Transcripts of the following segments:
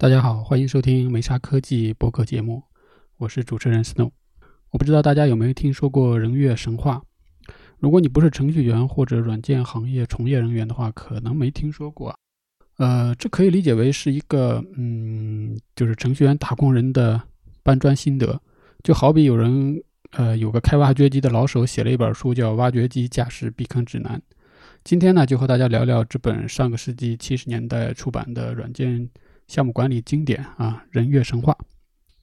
大家好，欢迎收听梅沙科技播客节目，我是主持人 Snow。我不知道大家有没有听说过人月神话？如果你不是程序员或者软件行业从业人员的话，可能没听说过。呃，这可以理解为是一个，嗯，就是程序员打工人的搬砖心得。就好比有人，呃，有个开挖掘机的老手写了一本书，叫《挖掘机驾驶避坑指南》。今天呢，就和大家聊聊这本上个世纪七十年代出版的软件项目管理经典啊，《人月神话》。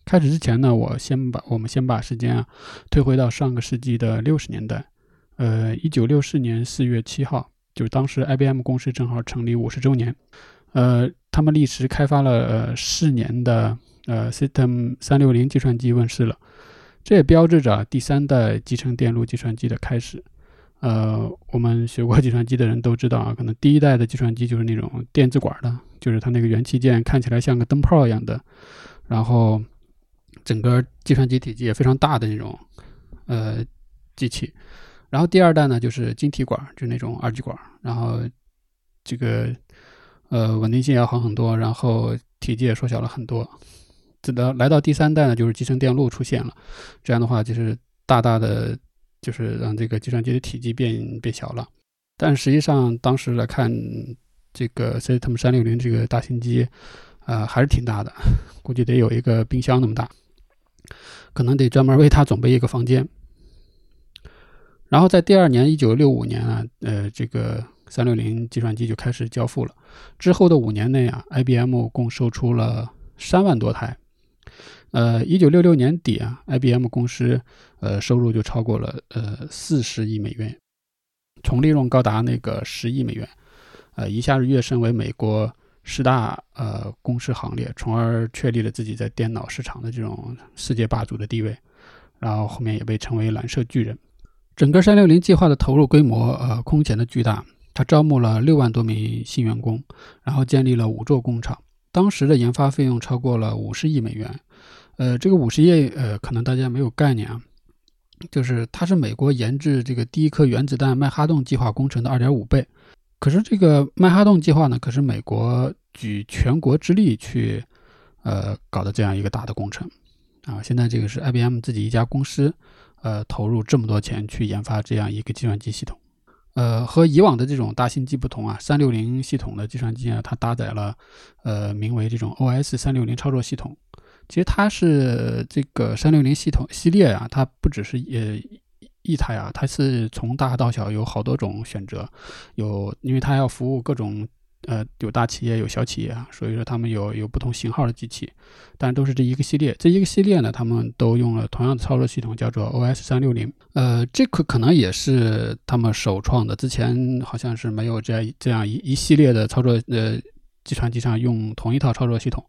开始之前呢，我先把我们先把时间啊推回到上个世纪的六十年代。呃，一九六四年四月七号，就是当时 IBM 公司正好成立五十周年。呃，他们历时开发了呃四年的呃 System 三六零计算机问世了，这也标志着第三代集成电路计算机的开始。呃，我们学过计算机的人都知道啊，可能第一代的计算机就是那种电子管的，就是它那个元器件看起来像个灯泡一样的，然后整个计算机体积也非常大的那种呃机器。然后第二代呢，就是晶体管，就那种二极管，然后这个呃稳定性要好很多，然后体积也缩小了很多。直到来到第三代呢，就是集成电路出现了，这样的话就是大大的就是让这个计算机的体积变变小了。但实际上当时来看，这个 System 三六零这个大型机，呃还是挺大的，估计得有一个冰箱那么大，可能得专门为它准备一个房间。然后在第二年，一九六五年啊，呃，这个三六零计算机就开始交付了。之后的五年内啊，IBM 共售出了三万多台。呃，一九六六年底啊，IBM 公司呃收入就超过了呃四十亿美元，总利润高达那个十亿美元，呃，一下子跃升为美国十大呃公司行列，从而确立了自己在电脑市场的这种世界霸主的地位。然后后面也被称为蓝色巨人。整个三六零计划的投入规模，呃，空前的巨大。他招募了六万多名新员工，然后建立了五座工厂。当时的研发费用超过了五十亿美元。呃，这个五十亿，呃，可能大家没有概念啊，就是它是美国研制这个第一颗原子弹曼哈顿计划工程的二点五倍。可是这个曼哈顿计划呢，可是美国举全国之力去，呃，搞的这样一个大的工程。啊，现在这个是 IBM 自己一家公司。呃，投入这么多钱去研发这样一个计算机系统，呃，和以往的这种大型机不同啊，三六零系统的计算机啊，它搭载了呃名为这种 OS 三六零操作系统。其实它是这个三六零系统系列啊，它不只是呃一台啊，它是从大到小有好多种选择，有因为它要服务各种。呃，有大企业有小企业啊，所以说他们有有不同型号的机器，但都是这一个系列。这一个系列呢，他们都用了同样的操作系统，叫做 OS 三六零。呃，这个可能也是他们首创的，之前好像是没有这样这样一一系列的操作。呃，计算机上用同一套操作系统。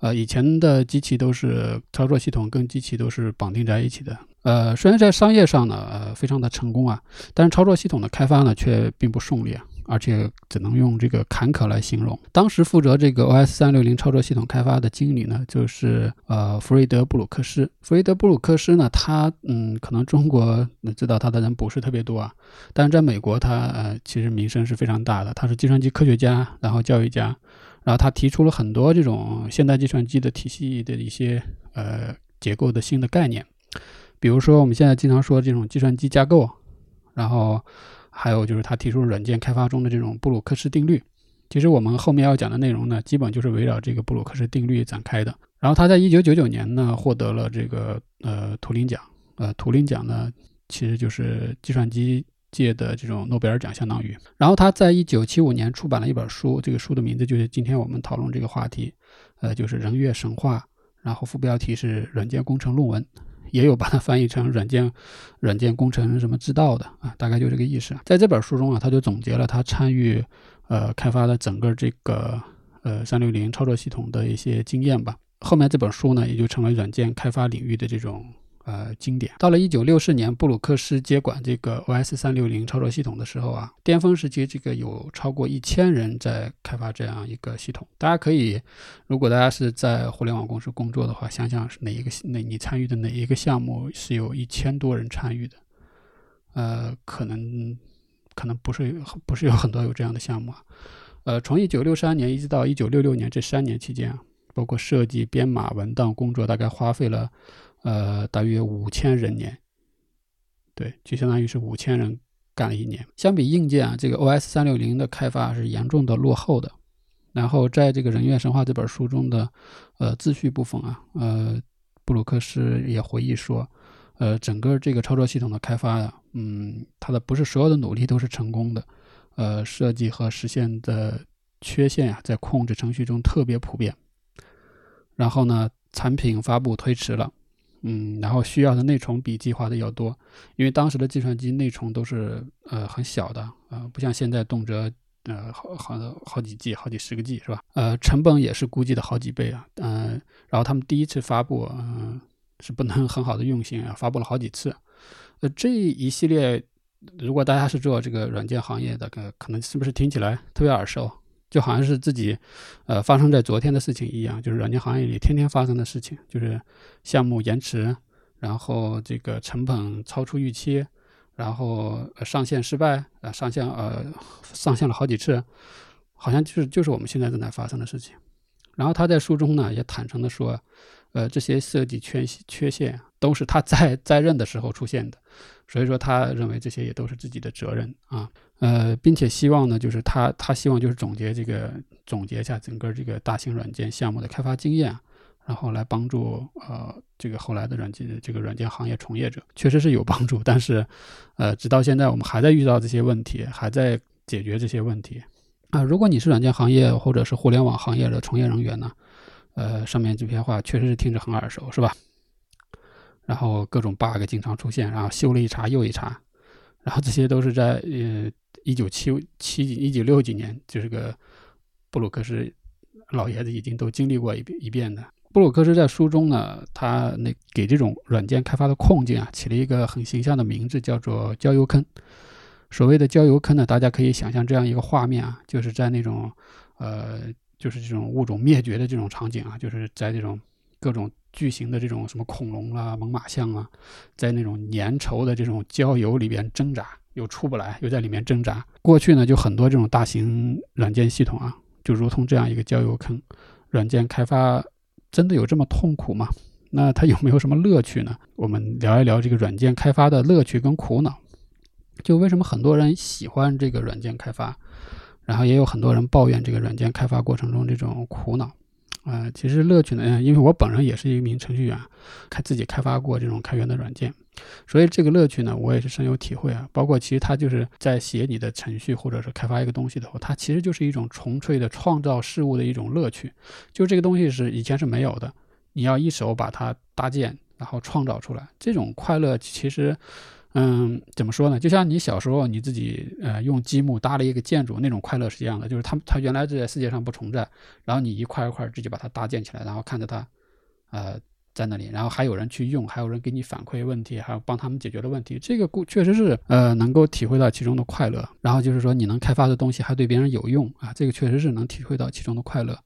呃，以前的机器都是操作系统跟机器都是绑定在一起的。呃，虽然在商业上呢，呃，非常的成功啊，但是操作系统的开发呢，却并不顺利啊。而且只能用这个坎坷来形容。当时负责这个 OS 三六零操作系统开发的经理呢，就是呃弗瑞德布鲁克斯。弗瑞德布鲁克斯呢，他嗯，可能中国知道他的人不是特别多啊，但是在美国他呃其实名声是非常大的。他是计算机科学家，然后教育家，然后他提出了很多这种现代计算机的体系的一些呃结构的新的概念，比如说我们现在经常说这种计算机架构，然后。还有就是他提出软件开发中的这种布鲁克斯定律，其实我们后面要讲的内容呢，基本就是围绕这个布鲁克斯定律展开的。然后他在一九九九年呢，获得了这个呃图灵奖，呃图灵奖呢，其实就是计算机界的这种诺贝尔奖，相当于。然后他在一九七五年出版了一本书，这个书的名字就是今天我们讨论这个话题，呃，就是人月神话，然后副标题是软件工程论文。也有把它翻译成软件、软件工程什么之道的啊，大概就这个意思。在这本书中啊，他就总结了他参与呃开发的整个这个呃三六零操作系统的一些经验吧。后面这本书呢，也就成为软件开发领域的这种。呃，经典。到了一九六四年，布鲁克斯接管这个 OS 三六零操作系统的时候啊，巅峰时期这个有超过一千人在开发这样一个系统。大家可以，如果大家是在互联网公司工作的话，想想是哪一个哪你参与的哪一个项目是有一千多人参与的？呃，可能可能不是不是有很多有这样的项目啊。呃，从一九六三年一直到一九六六年这三年期间啊。包括设计、编码、文档工作，大概花费了呃大约五千人年。对，就相当于是五千人干了一年。相比硬件啊，这个 OS 三六零的开发是严重的落后的。然后在这个《人猿神话》这本书中的呃自序部分啊，呃，布鲁克斯也回忆说，呃，整个这个操作系统的开发呀，嗯，它的不是所有的努力都是成功的。呃，设计和实现的缺陷呀，在控制程序中特别普遍。然后呢，产品发布推迟了，嗯，然后需要的内存比计划的要多，因为当时的计算机内存都是呃很小的，呃，不像现在动辄呃好好好几 G、好几十个 G 是吧？呃，成本也是估计的好几倍啊，嗯，然后他们第一次发布，嗯，是不能很好的运行啊，发布了好几次，呃，这一系列。如果大家是做这个软件行业的，可可能是不是听起来特别耳熟？就好像是自己，呃，发生在昨天的事情一样，就是软件行业里天天发生的事情，就是项目延迟，然后这个成本超出预期，然后上线失败，呃，上线呃上线了好几次，好像就是就是我们现在正在发生的事情。然后他在书中呢也坦诚的说，呃，这些设计缺缺陷都是他在在任的时候出现的。所以说，他认为这些也都是自己的责任啊，呃，并且希望呢，就是他他希望就是总结这个总结一下整个这个大型软件项目的开发经验，然后来帮助呃这个后来的软件这个软件行业从业者，确实是有帮助。但是，呃，直到现在我们还在遇到这些问题，还在解决这些问题啊。如果你是软件行业或者是互联网行业的从业人员呢，呃，上面这篇话确实是听着很耳熟，是吧？然后各种 bug 经常出现，然后修了一茬又一茬，然后这些都是在呃一九七七几一九六几年，就是个布鲁克斯老爷子已经都经历过一一遍的。布鲁克斯在书中呢，他那给这种软件开发的困境啊，起了一个很形象的名字，叫做焦油坑。所谓的焦油坑呢，大家可以想象这样一个画面啊，就是在那种呃，就是这种物种灭绝的这种场景啊，就是在这种各种。巨型的这种什么恐龙啦、猛犸象啊，在那种粘稠的这种焦油里边挣扎，又出不来，又在里面挣扎。过去呢，就很多这种大型软件系统啊，就如同这样一个焦油坑。软件开发真的有这么痛苦吗？那它有没有什么乐趣呢？我们聊一聊这个软件开发的乐趣跟苦恼。就为什么很多人喜欢这个软件开发，然后也有很多人抱怨这个软件开发过程中这种苦恼。呃，其实乐趣呢，因为我本人也是一名程序员，开自己开发过这种开源的软件，所以这个乐趣呢，我也是深有体会啊。包括其实它就是在写你的程序或者是开发一个东西的时候，它其实就是一种纯粹的创造事物的一种乐趣。就这个东西是以前是没有的，你要一手把它搭建，然后创造出来，这种快乐其实。嗯，怎么说呢？就像你小时候你自己呃用积木搭了一个建筑，那种快乐是一样的。就是它它原来在世界上不存在，然后你一块一块自己把它搭建起来，然后看着它，呃在那里，然后还有人去用，还有人给你反馈问题，还有帮他们解决了问题。这个故确实是呃能够体会到其中的快乐。然后就是说你能开发的东西还对别人有用啊，这个确实是能体会到其中的快乐。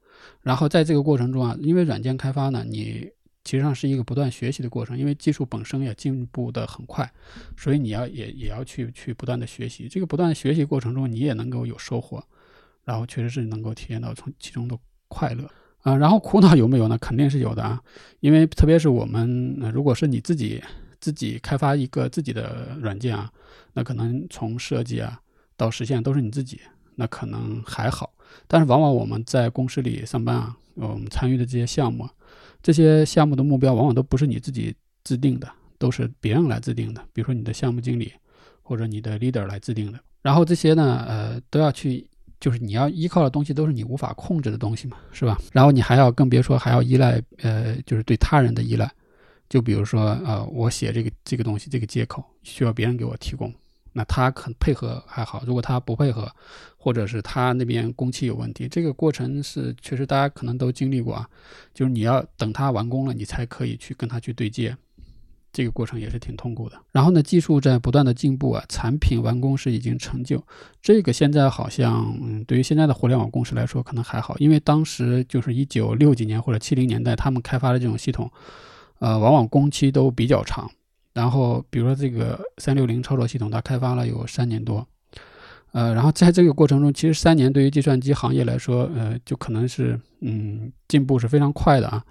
然后在这个过程中啊，因为软件开发呢，你。其实上是一个不断学习的过程，因为技术本身也进步的很快，所以你要也也要去去不断的学习。这个不断学习过程中，你也能够有收获，然后确实是能够体验到从其中的快乐啊。然后苦恼有没有呢？肯定是有的啊，因为特别是我们如果是你自己自己开发一个自己的软件啊，那可能从设计啊到实现都是你自己，那可能还好。但是往往我们在公司里上班啊，我们参与的这些项目。这些项目的目标往往都不是你自己制定的，都是别人来制定的。比如说你的项目经理或者你的 leader 来制定的。然后这些呢，呃，都要去，就是你要依靠的东西都是你无法控制的东西嘛，是吧？然后你还要更别说还要依赖，呃，就是对他人的依赖。就比如说，呃，我写这个这个东西，这个接口需要别人给我提供。那他肯配合还好，如果他不配合，或者是他那边工期有问题，这个过程是确实大家可能都经历过啊。就是你要等他完工了，你才可以去跟他去对接，这个过程也是挺痛苦的。然后呢，技术在不断的进步啊，产品完工是已经成就，这个现在好像嗯，对于现在的互联网公司来说可能还好，因为当时就是一九六几年或者七零年代，他们开发的这种系统，呃，往往工期都比较长。然后，比如说这个三六零操作系统，它开发了有三年多，呃，然后在这个过程中，其实三年对于计算机行业来说，呃，就可能是嗯进步是非常快的啊。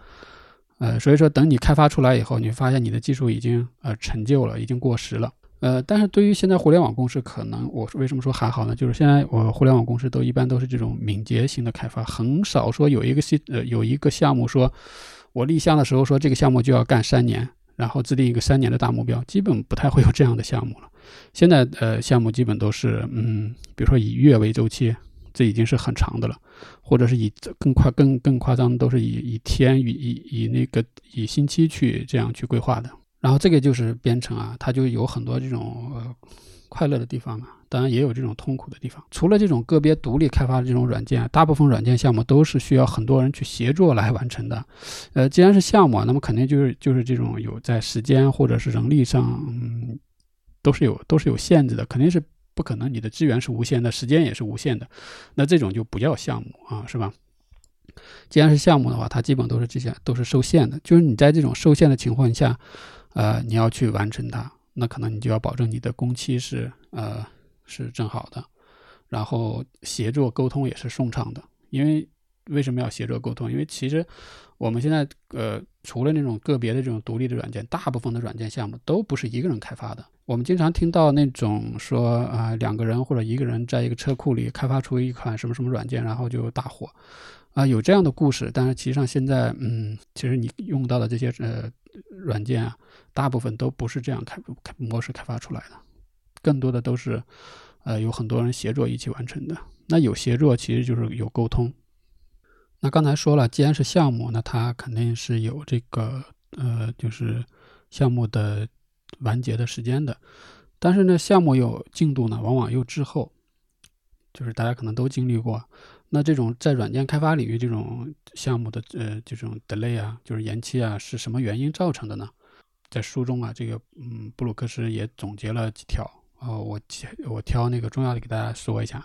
呃，所以说等你开发出来以后，你发现你的技术已经呃陈旧了，已经过时了。呃，但是对于现在互联网公司，可能我为什么说还好呢？就是现在我互联网公司都一般都是这种敏捷型的开发，很少说有一个系呃有一个项目说，我立项的时候说这个项目就要干三年，然后制定一个三年的大目标，基本不太会有这样的项目了。现在呃项目基本都是嗯，比如说以月为周期，这已经是很长的了，或者是以更夸更更夸张都是以以天以以以那个以星期去这样去规划的。然后这个就是编程啊，它就有很多这种呃快乐的地方嘛，当然也有这种痛苦的地方。除了这种个别独立开发的这种软件，大部分软件项目都是需要很多人去协作来完成的。呃，既然是项目，那么肯定就是就是这种有在时间或者是人力上，嗯，都是有都是有限制的，肯定是不可能你的资源是无限的，时间也是无限的。那这种就不叫项目啊，是吧？既然是项目的话，它基本都是这些都是受限的，就是你在这种受限的情况下。呃，你要去完成它，那可能你就要保证你的工期是呃是正好的，然后协作沟通也是顺畅的。因为为什么要协作沟通？因为其实我们现在呃除了那种个别的这种独立的软件，大部分的软件项目都不是一个人开发的。我们经常听到那种说啊两个人或者一个人在一个车库里开发出一款什么什么软件，然后就大火啊有这样的故事。但是其实上现在嗯，其实你用到的这些呃。软件啊，大部分都不是这样开开模式开发出来的，更多的都是，呃，有很多人协作一起完成的。那有协作，其实就是有沟通。那刚才说了，既然是项目，那它肯定是有这个，呃，就是项目的完结的时间的。但是呢，项目有进度呢，往往又滞后，就是大家可能都经历过。那这种在软件开发领域这种项目的呃这种 delay 啊，就是延期啊，是什么原因造成的呢？在书中啊，这个嗯布鲁克斯也总结了几条啊，我我挑那个重要的给大家说一下。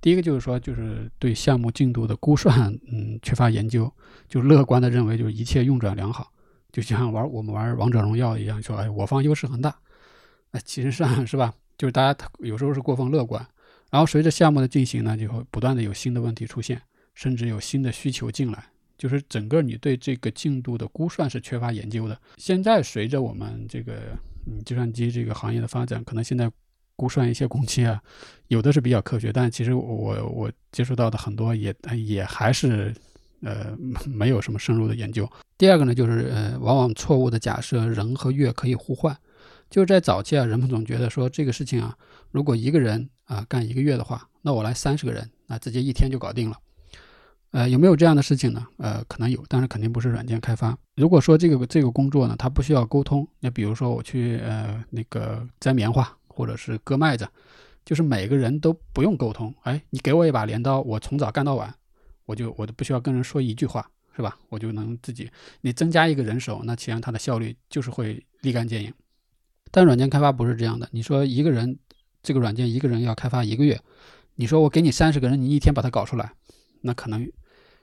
第一个就是说，就是对项目进度的估算，嗯，缺乏研究，就乐观的认为就是一切运转良好，就像玩我们玩王者荣耀一样，说哎我方优势很大，哎其实上是吧？就是大家有时候是过分乐观。然后随着项目的进行呢，就会不断的有新的问题出现，甚至有新的需求进来，就是整个你对这个进度的估算是缺乏研究的。现在随着我们这个嗯计算机这个行业的发展，可能现在估算一些工期啊，有的是比较科学，但其实我我接触到的很多也也还是呃没有什么深入的研究。第二个呢，就是呃往往错误的假设人和月可以互换。就是在早期啊，人们总觉得说这个事情啊，如果一个人啊干一个月的话，那我来三十个人，那直接一天就搞定了。呃，有没有这样的事情呢？呃，可能有，但是肯定不是软件开发。如果说这个这个工作呢，它不需要沟通，那比如说我去呃那个摘棉花或者是割麦子，就是每个人都不用沟通。哎，你给我一把镰刀，我从早干到晚，我就我都不需要跟人说一句话，是吧？我就能自己。你增加一个人手，那其实它的效率就是会立竿见影。但软件开发不是这样的。你说一个人这个软件一个人要开发一个月，你说我给你三十个人，你一天把它搞出来，那可能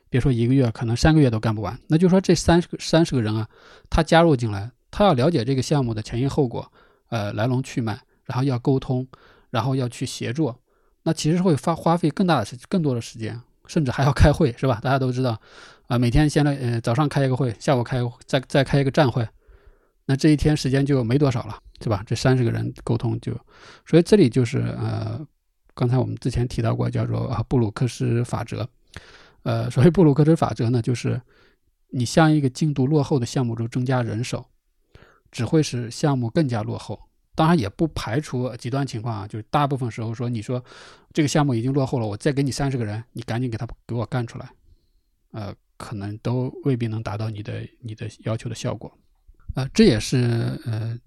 别说一个月，可能三个月都干不完。那就说这三十个三十个人啊，他加入进来，他要了解这个项目的前因后果，呃，来龙去脉，然后要沟通，然后要去协作，那其实会花花费更大的时更多的时间，甚至还要开会，是吧？大家都知道啊，每天现在呃早上开一个会，下午开再再开一个站会。那这一天时间就没多少了，是吧？这三十个人沟通就，所以这里就是呃，刚才我们之前提到过，叫做啊布鲁克斯法则。呃，所谓布鲁克斯法则呢，就是你向一个进度落后的项目中增加人手，只会使项目更加落后。当然也不排除极端情况啊，就是大部分时候说，你说这个项目已经落后了，我再给你三十个人，你赶紧给他给我干出来，呃，可能都未必能达到你的你的要求的效果。呃，这也是呃，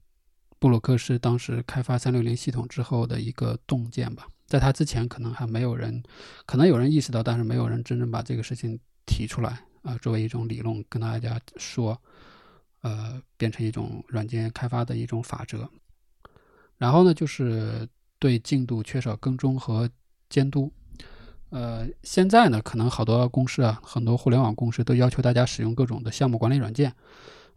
布鲁克斯当时开发三六零系统之后的一个洞见吧。在他之前，可能还没有人，可能有人意识到，但是没有人真正把这个事情提出来啊，作为一种理论跟大家说，呃，变成一种软件开发的一种法则。然后呢，就是对进度缺少跟踪和监督。呃，现在呢，可能好多公司啊，很多互联网公司都要求大家使用各种的项目管理软件。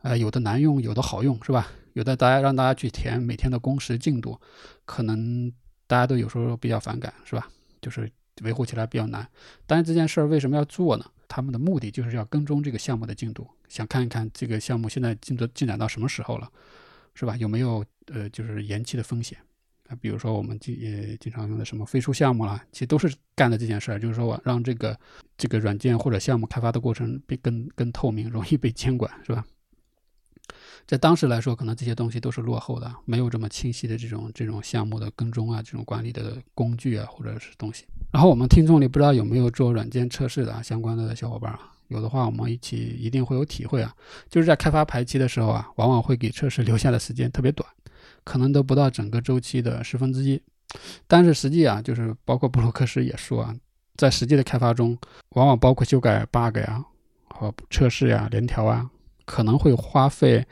呃，有的难用，有的好用，是吧？有的大家让大家去填每天的工时进度，可能大家都有时候比较反感，是吧？就是维护起来比较难。但是这件事儿为什么要做呢？他们的目的就是要跟踪这个项目的进度，想看一看这个项目现在进度进展到什么时候了，是吧？有没有呃就是延期的风险啊？比如说我们经也经常用的什么飞书项目啦，其实都是干的这件事儿，就是说我让这个这个软件或者项目开发的过程被更更透明，容易被监管，是吧？在当时来说，可能这些东西都是落后的，没有这么清晰的这种这种项目的跟踪啊，这种管理的工具啊，或者是东西。然后我们听众里不知道有没有做软件测试的啊相关的小伙伴啊？有的话，我们一起一定会有体会啊。就是在开发排期的时候啊，往往会给测试留下的时间特别短，可能都不到整个周期的十分之一。但是实际啊，就是包括布鲁克斯也说啊，在实际的开发中，往往包括修改 bug 呀和测试呀、联调啊。可能会花费，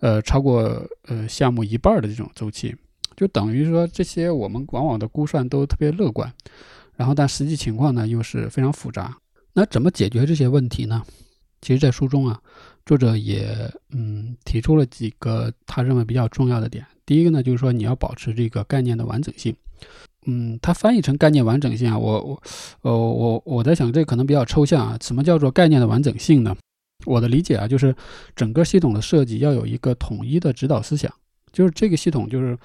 呃，超过呃项目一半的这种周期，就等于说这些我们往往的估算都特别乐观，然后但实际情况呢又是非常复杂。那怎么解决这些问题呢？其实，在书中啊，作者也嗯提出了几个他认为比较重要的点。第一个呢，就是说你要保持这个概念的完整性。嗯，他翻译成概念完整性啊，我我呃我我在想这可能比较抽象啊，什么叫做概念的完整性呢？我的理解啊，就是整个系统的设计要有一个统一的指导思想，就是这个系统就是，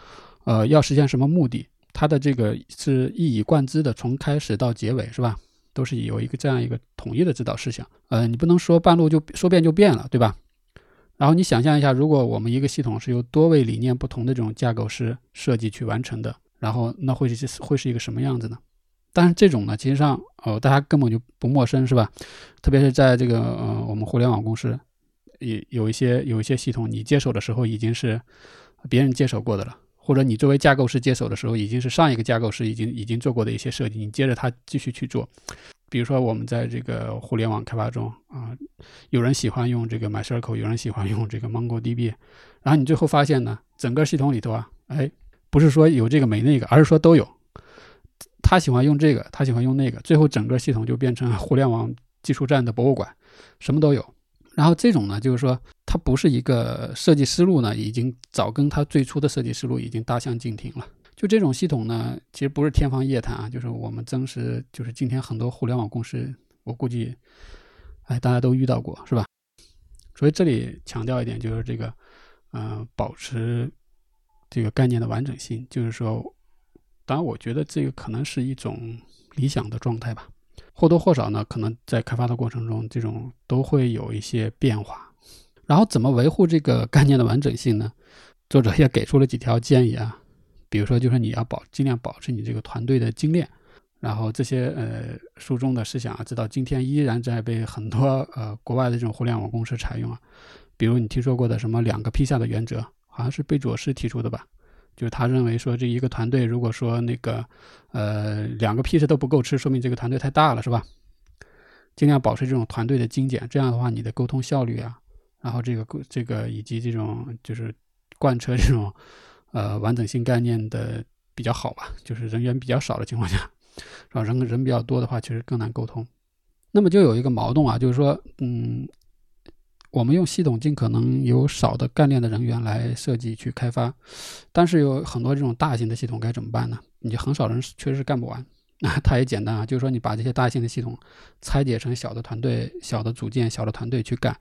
呃，要实现什么目的，它的这个是一以贯之的，从开始到结尾是吧，都是有一个这样一个统一的指导思想。呃，你不能说半路就说变就变了，对吧？然后你想象一下，如果我们一个系统是由多位理念不同的这种架构师设计去完成的，然后那会是会是一个什么样子呢？但是这种呢，其实上，呃，大家根本就不陌生，是吧？特别是在这个，呃，我们互联网公司，有有一些有一些系统，你接手的时候已经是别人接手过的了，或者你作为架构师接手的时候，已经是上一个架构师已经已经做过的一些设计，你接着他继续去做。比如说我们在这个互联网开发中啊，有人喜欢用这个 MySQL，有人喜欢用这个 MongoDB，然后你最后发现呢，整个系统里头啊，哎，不是说有这个没那个，而是说都有。他喜欢用这个，他喜欢用那个，最后整个系统就变成互联网技术站的博物馆，什么都有。然后这种呢，就是说它不是一个设计思路呢，已经早跟它最初的设计思路已经大相径庭了。就这种系统呢，其实不是天方夜谭啊，就是我们真实，就是今天很多互联网公司，我估计，哎，大家都遇到过，是吧？所以这里强调一点，就是这个，嗯，保持这个概念的完整性，就是说。当然，我觉得这个可能是一种理想的状态吧。或多或少呢，可能在开发的过程中，这种都会有一些变化。然后，怎么维护这个概念的完整性呢？作者也给出了几条建议啊。比如说，就是你要保尽量保持你这个团队的精炼。然后，这些呃书中的思想啊，直到今天依然在被很多呃国外的这种互联网公司采用啊。比如你听说过的什么两个披萨的原则，好像是贝佐斯提出的吧？就是他认为说，这一个团队如果说那个，呃，两个披萨都不够吃，说明这个团队太大了，是吧？尽量保持这种团队的精简，这样的话，你的沟通效率啊，然后这个这个以及这种就是贯彻这种呃完整性概念的比较好吧。就是人员比较少的情况下，是吧？人人比较多的话，其实更难沟通。那么就有一个矛盾啊，就是说，嗯。我们用系统尽可能有少的干练的人员来设计去开发，但是有很多这种大型的系统该怎么办呢？你很少人确实是干不完。那它也简单啊，就是说你把这些大型的系统拆解成小的团队、小的组件、小的团队去干。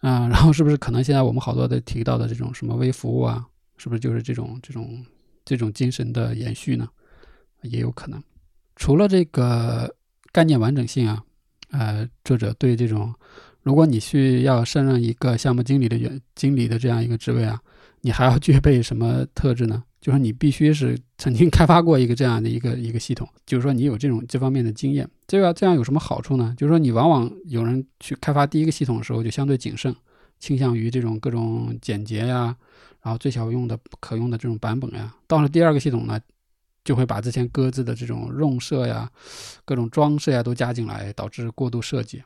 啊，然后是不是可能现在我们好多的提到的这种什么微服务啊，是不是就是这种这种这种精神的延续呢？也有可能。除了这个概念完整性啊，呃，作者对这种。如果你需要胜任一个项目经理的员经理的这样一个职位啊，你还要 具备什么特质呢？就是你必须是曾经开发过一个这样的一个一个系统，就是说你有这种这方面的经验。这个这样有什么好处呢？就是说你往往有人去开发第一个系统的时候就相对谨慎，倾向于这种各种简洁呀，然后最小用的可用的这种版本呀。到了第二个系统呢，就会把之前各自的这种用色呀、各种装饰呀都加进来，导致过度设计。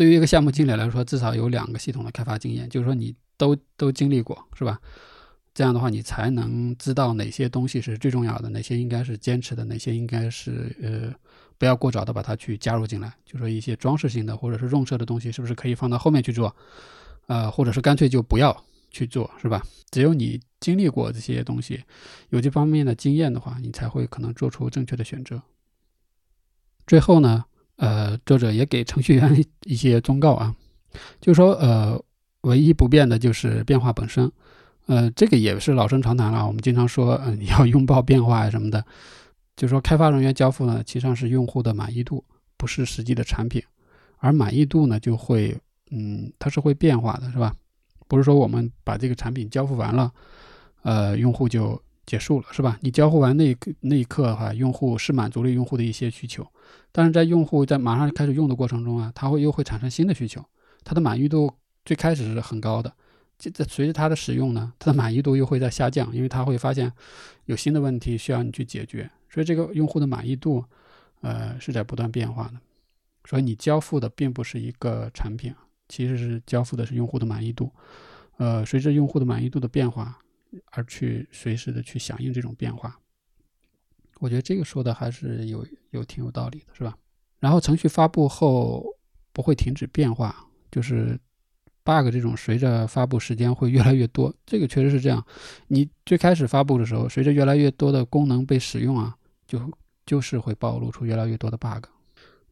对于一个项目经理来说，至少有两个系统的开发经验，就是说你都都经历过，是吧？这样的话，你才能知道哪些东西是最重要的，哪些应该是坚持的，哪些应该是呃不要过早的把它去加入进来。就说一些装饰性的或者是用色的东西，是不是可以放到后面去做？呃，或者是干脆就不要去做，是吧？只有你经历过这些东西，有这方面的经验的话，你才会可能做出正确的选择。最后呢，呃，作者也给程序员一些忠告啊，就说，呃，唯一不变的就是变化本身。呃，这个也是老生常谈了。我们经常说，嗯，你要拥抱变化什么的。就说，开发人员交付呢，其实上是用户的满意度，不是实际的产品。而满意度呢，就会，嗯，它是会变化的，是吧？不是说我们把这个产品交付完了，呃，用户就结束了，是吧？你交付完那一刻那一刻的话，用户是满足了用户的一些需求，但是在用户在马上开始用的过程中啊，他会又会产生新的需求，他的满意度最开始是很高的。这这随着它的使用呢，它的满意度又会在下降，因为他会发现有新的问题需要你去解决，所以这个用户的满意度，呃，是在不断变化的。所以你交付的并不是一个产品，其实是交付的是用户的满意度，呃，随着用户的满意度的变化而去随时的去响应这种变化。我觉得这个说的还是有有挺有道理的，是吧？然后程序发布后不会停止变化，就是。bug 这种随着发布时间会越来越多，这个确实是这样。你最开始发布的时候，随着越来越多的功能被使用啊，就就是会暴露出越来越多的 bug。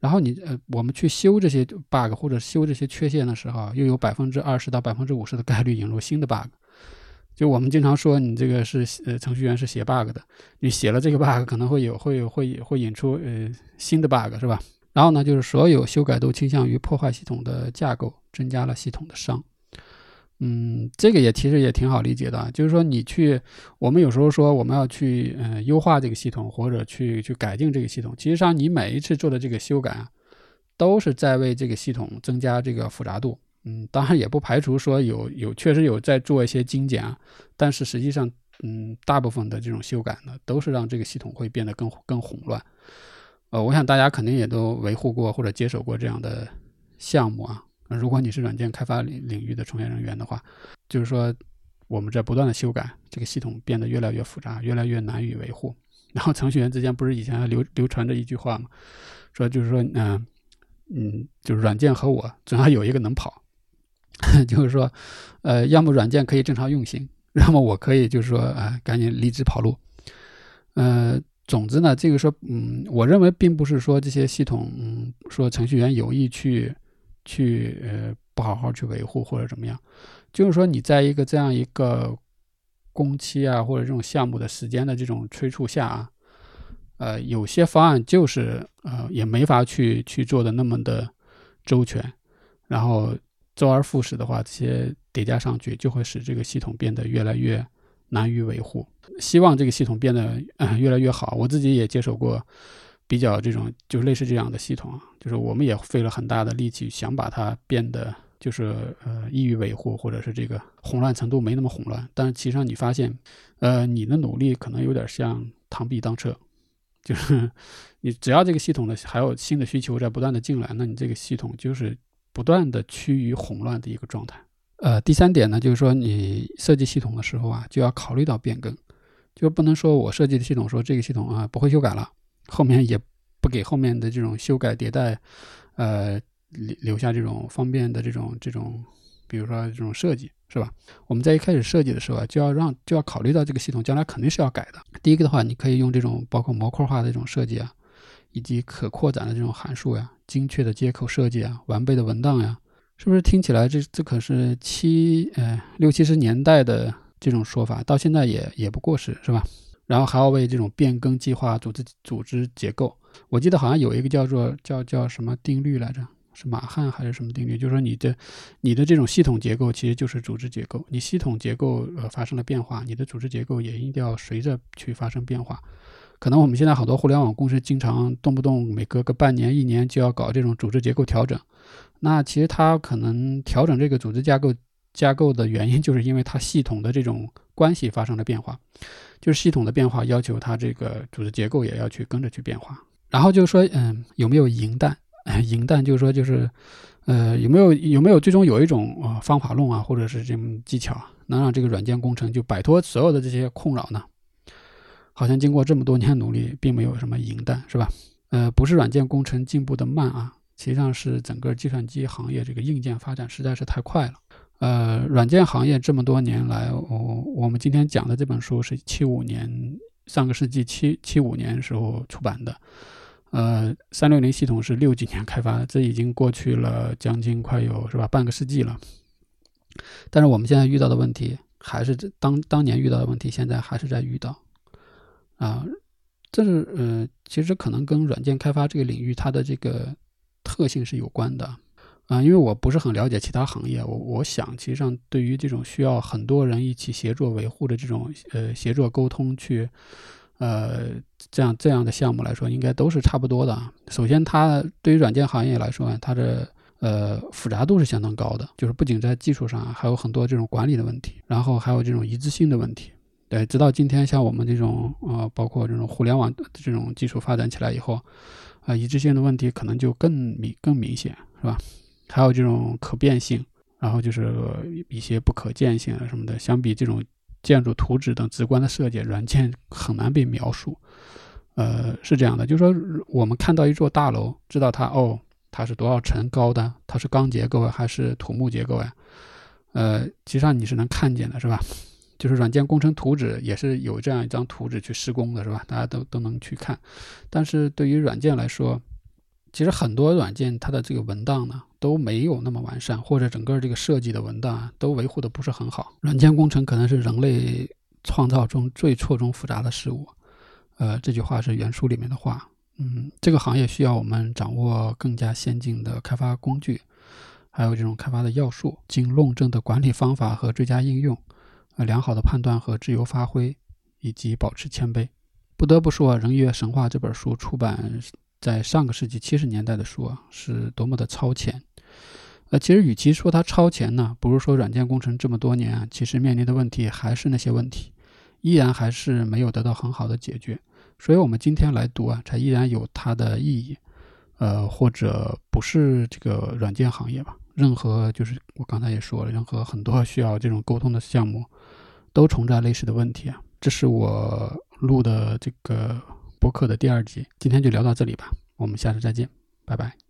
然后你呃，我们去修这些 bug 或者修这些缺陷的时候，又有百分之二十到百分之五十的概率引入新的 bug。就我们经常说，你这个是呃程序员是写 bug 的，你写了这个 bug 可能会有会会会引出呃新的 bug 是吧？然后呢，就是所有修改都倾向于破坏系统的架构，增加了系统的伤。嗯，这个也其实也挺好理解的，就是说你去，我们有时候说我们要去，嗯，优化这个系统或者去去改进这个系统，其实上你每一次做的这个修改啊，都是在为这个系统增加这个复杂度。嗯，当然也不排除说有有确实有在做一些精简啊，但是实际上，嗯，大部分的这种修改呢，都是让这个系统会变得更更混乱。呃，我想大家肯定也都维护过或者接手过这样的项目啊。如果你是软件开发领领域的从业人员的话，就是说我们在不断的修改，这个系统变得越来越复杂，越来越难以维护。然后程序员之间不是以前还流流传着一句话吗？说就是说，嗯嗯，就是软件和我总要有一个能跑，就是说，呃，要么软件可以正常运行，要么我可以就是说，啊，赶紧离职跑路，呃。总之呢，这个说，嗯，我认为并不是说这些系统，嗯，说程序员有意去，去，呃，不好好去维护或者怎么样，就是说你在一个这样一个工期啊，或者这种项目的时间的这种催促下啊，呃，有些方案就是呃也没法去去做的那么的周全，然后周而复始的话，这些叠加上去就会使这个系统变得越来越难于维护。希望这个系统变得嗯越来越好。我自己也接手过比较这种就类似这样的系统啊，就是我们也费了很大的力气想把它变得就是呃易于维护，或者是这个混乱程度没那么混乱。但是其实上你发现，呃，你的努力可能有点像螳臂当车，就是你只要这个系统的还有新的需求在不断的进来，那你这个系统就是不断的趋于混乱的一个状态。呃，第三点呢，就是说你设计系统的时候啊，就要考虑到变更。就不能说我设计的系统说这个系统啊不会修改了，后面也不给后面的这种修改迭代，呃留留下这种方便的这种这种，比如说这种设计是吧？我们在一开始设计的时候啊，就要让就要考虑到这个系统将来肯定是要改的。第一个的话，你可以用这种包括模块化的这种设计啊，以及可扩展的这种函数呀、精确的接口设计啊、完备的文档呀，是不是听起来这这可是七呃六七十年代的？这种说法到现在也也不过时，是吧？然后还要为这种变更计划组织组织结构。我记得好像有一个叫做叫叫什么定律来着，是马汉还是什么定律？就是说你的你的这种系统结构其实就是组织结构。你系统结构呃发生了变化，你的组织结构也一定要随着去发生变化。可能我们现在好多互联网公司经常动不动每隔个半年一年就要搞这种组织结构调整，那其实它可能调整这个组织架构。架构的原因就是因为它系统的这种关系发生了变化，就是系统的变化要求它这个组织结构也要去跟着去变化。然后就是说，嗯，有没有银弹？银弹就是说，就是，呃，有没有有没有最终有一种呃方法论啊，或者是这种技巧，能让这个软件工程就摆脱所有的这些困扰呢？好像经过这么多年努力，并没有什么银弹，是吧？呃，不是软件工程进步的慢啊，实际上是整个计算机行业这个硬件发展实在是太快了。呃，软件行业这么多年来，我我们今天讲的这本书是七五年，上个世纪七七五年时候出版的。呃，三六零系统是六几年开发的，这已经过去了将近快有是吧半个世纪了。但是我们现在遇到的问题，还是当当年遇到的问题，现在还是在遇到。啊，这是呃，其实可能跟软件开发这个领域它的这个特性是有关的。啊，因为我不是很了解其他行业，我我想其实上对于这种需要很多人一起协作维护的这种呃协作沟通去。呃，这样这样的项目来说，应该都是差不多的。首先，它对于软件行业来说，它的呃复杂度是相当高的，就是不仅在技术上，还有很多这种管理的问题，然后还有这种一致性的问题。对，直到今天，像我们这种呃，包括这种互联网的这种技术发展起来以后，啊，一致性的问题可能就更明更明显，是吧？还有这种可变性，然后就是一些不可见性啊什么的，相比这种。建筑图纸等直观的设计，软件很难被描述。呃，是这样的，就是说，我们看到一座大楼，知道它哦，它是多少层高的，它是钢结构还是土木结构呀？呃，其实上你是能看见的，是吧？就是软件工程图纸也是有这样一张图纸去施工的，是吧？大家都都能去看。但是对于软件来说，其实很多软件它的这个文档呢都没有那么完善，或者整个这个设计的文档啊都维护的不是很好。软件工程可能是人类创造中最错综复杂的事物，呃，这句话是原书里面的话。嗯，这个行业需要我们掌握更加先进的开发工具，还有这种开发的要素，经论证的管理方法和最佳应用，呃，良好的判断和自由发挥，以及保持谦卑。不得不说，《人月神话》这本书出版。在上个世纪七十年代的书啊，是多么的超前。呃，其实与其说它超前呢，不如说软件工程这么多年啊，其实面临的问题还是那些问题，依然还是没有得到很好的解决。所以，我们今天来读啊，才依然有它的意义。呃，或者不是这个软件行业吧，任何就是我刚才也说了，任何很多需要这种沟通的项目，都存在类似的问题啊。这是我录的这个。播客的第二集，今天就聊到这里吧，我们下次再见，拜拜。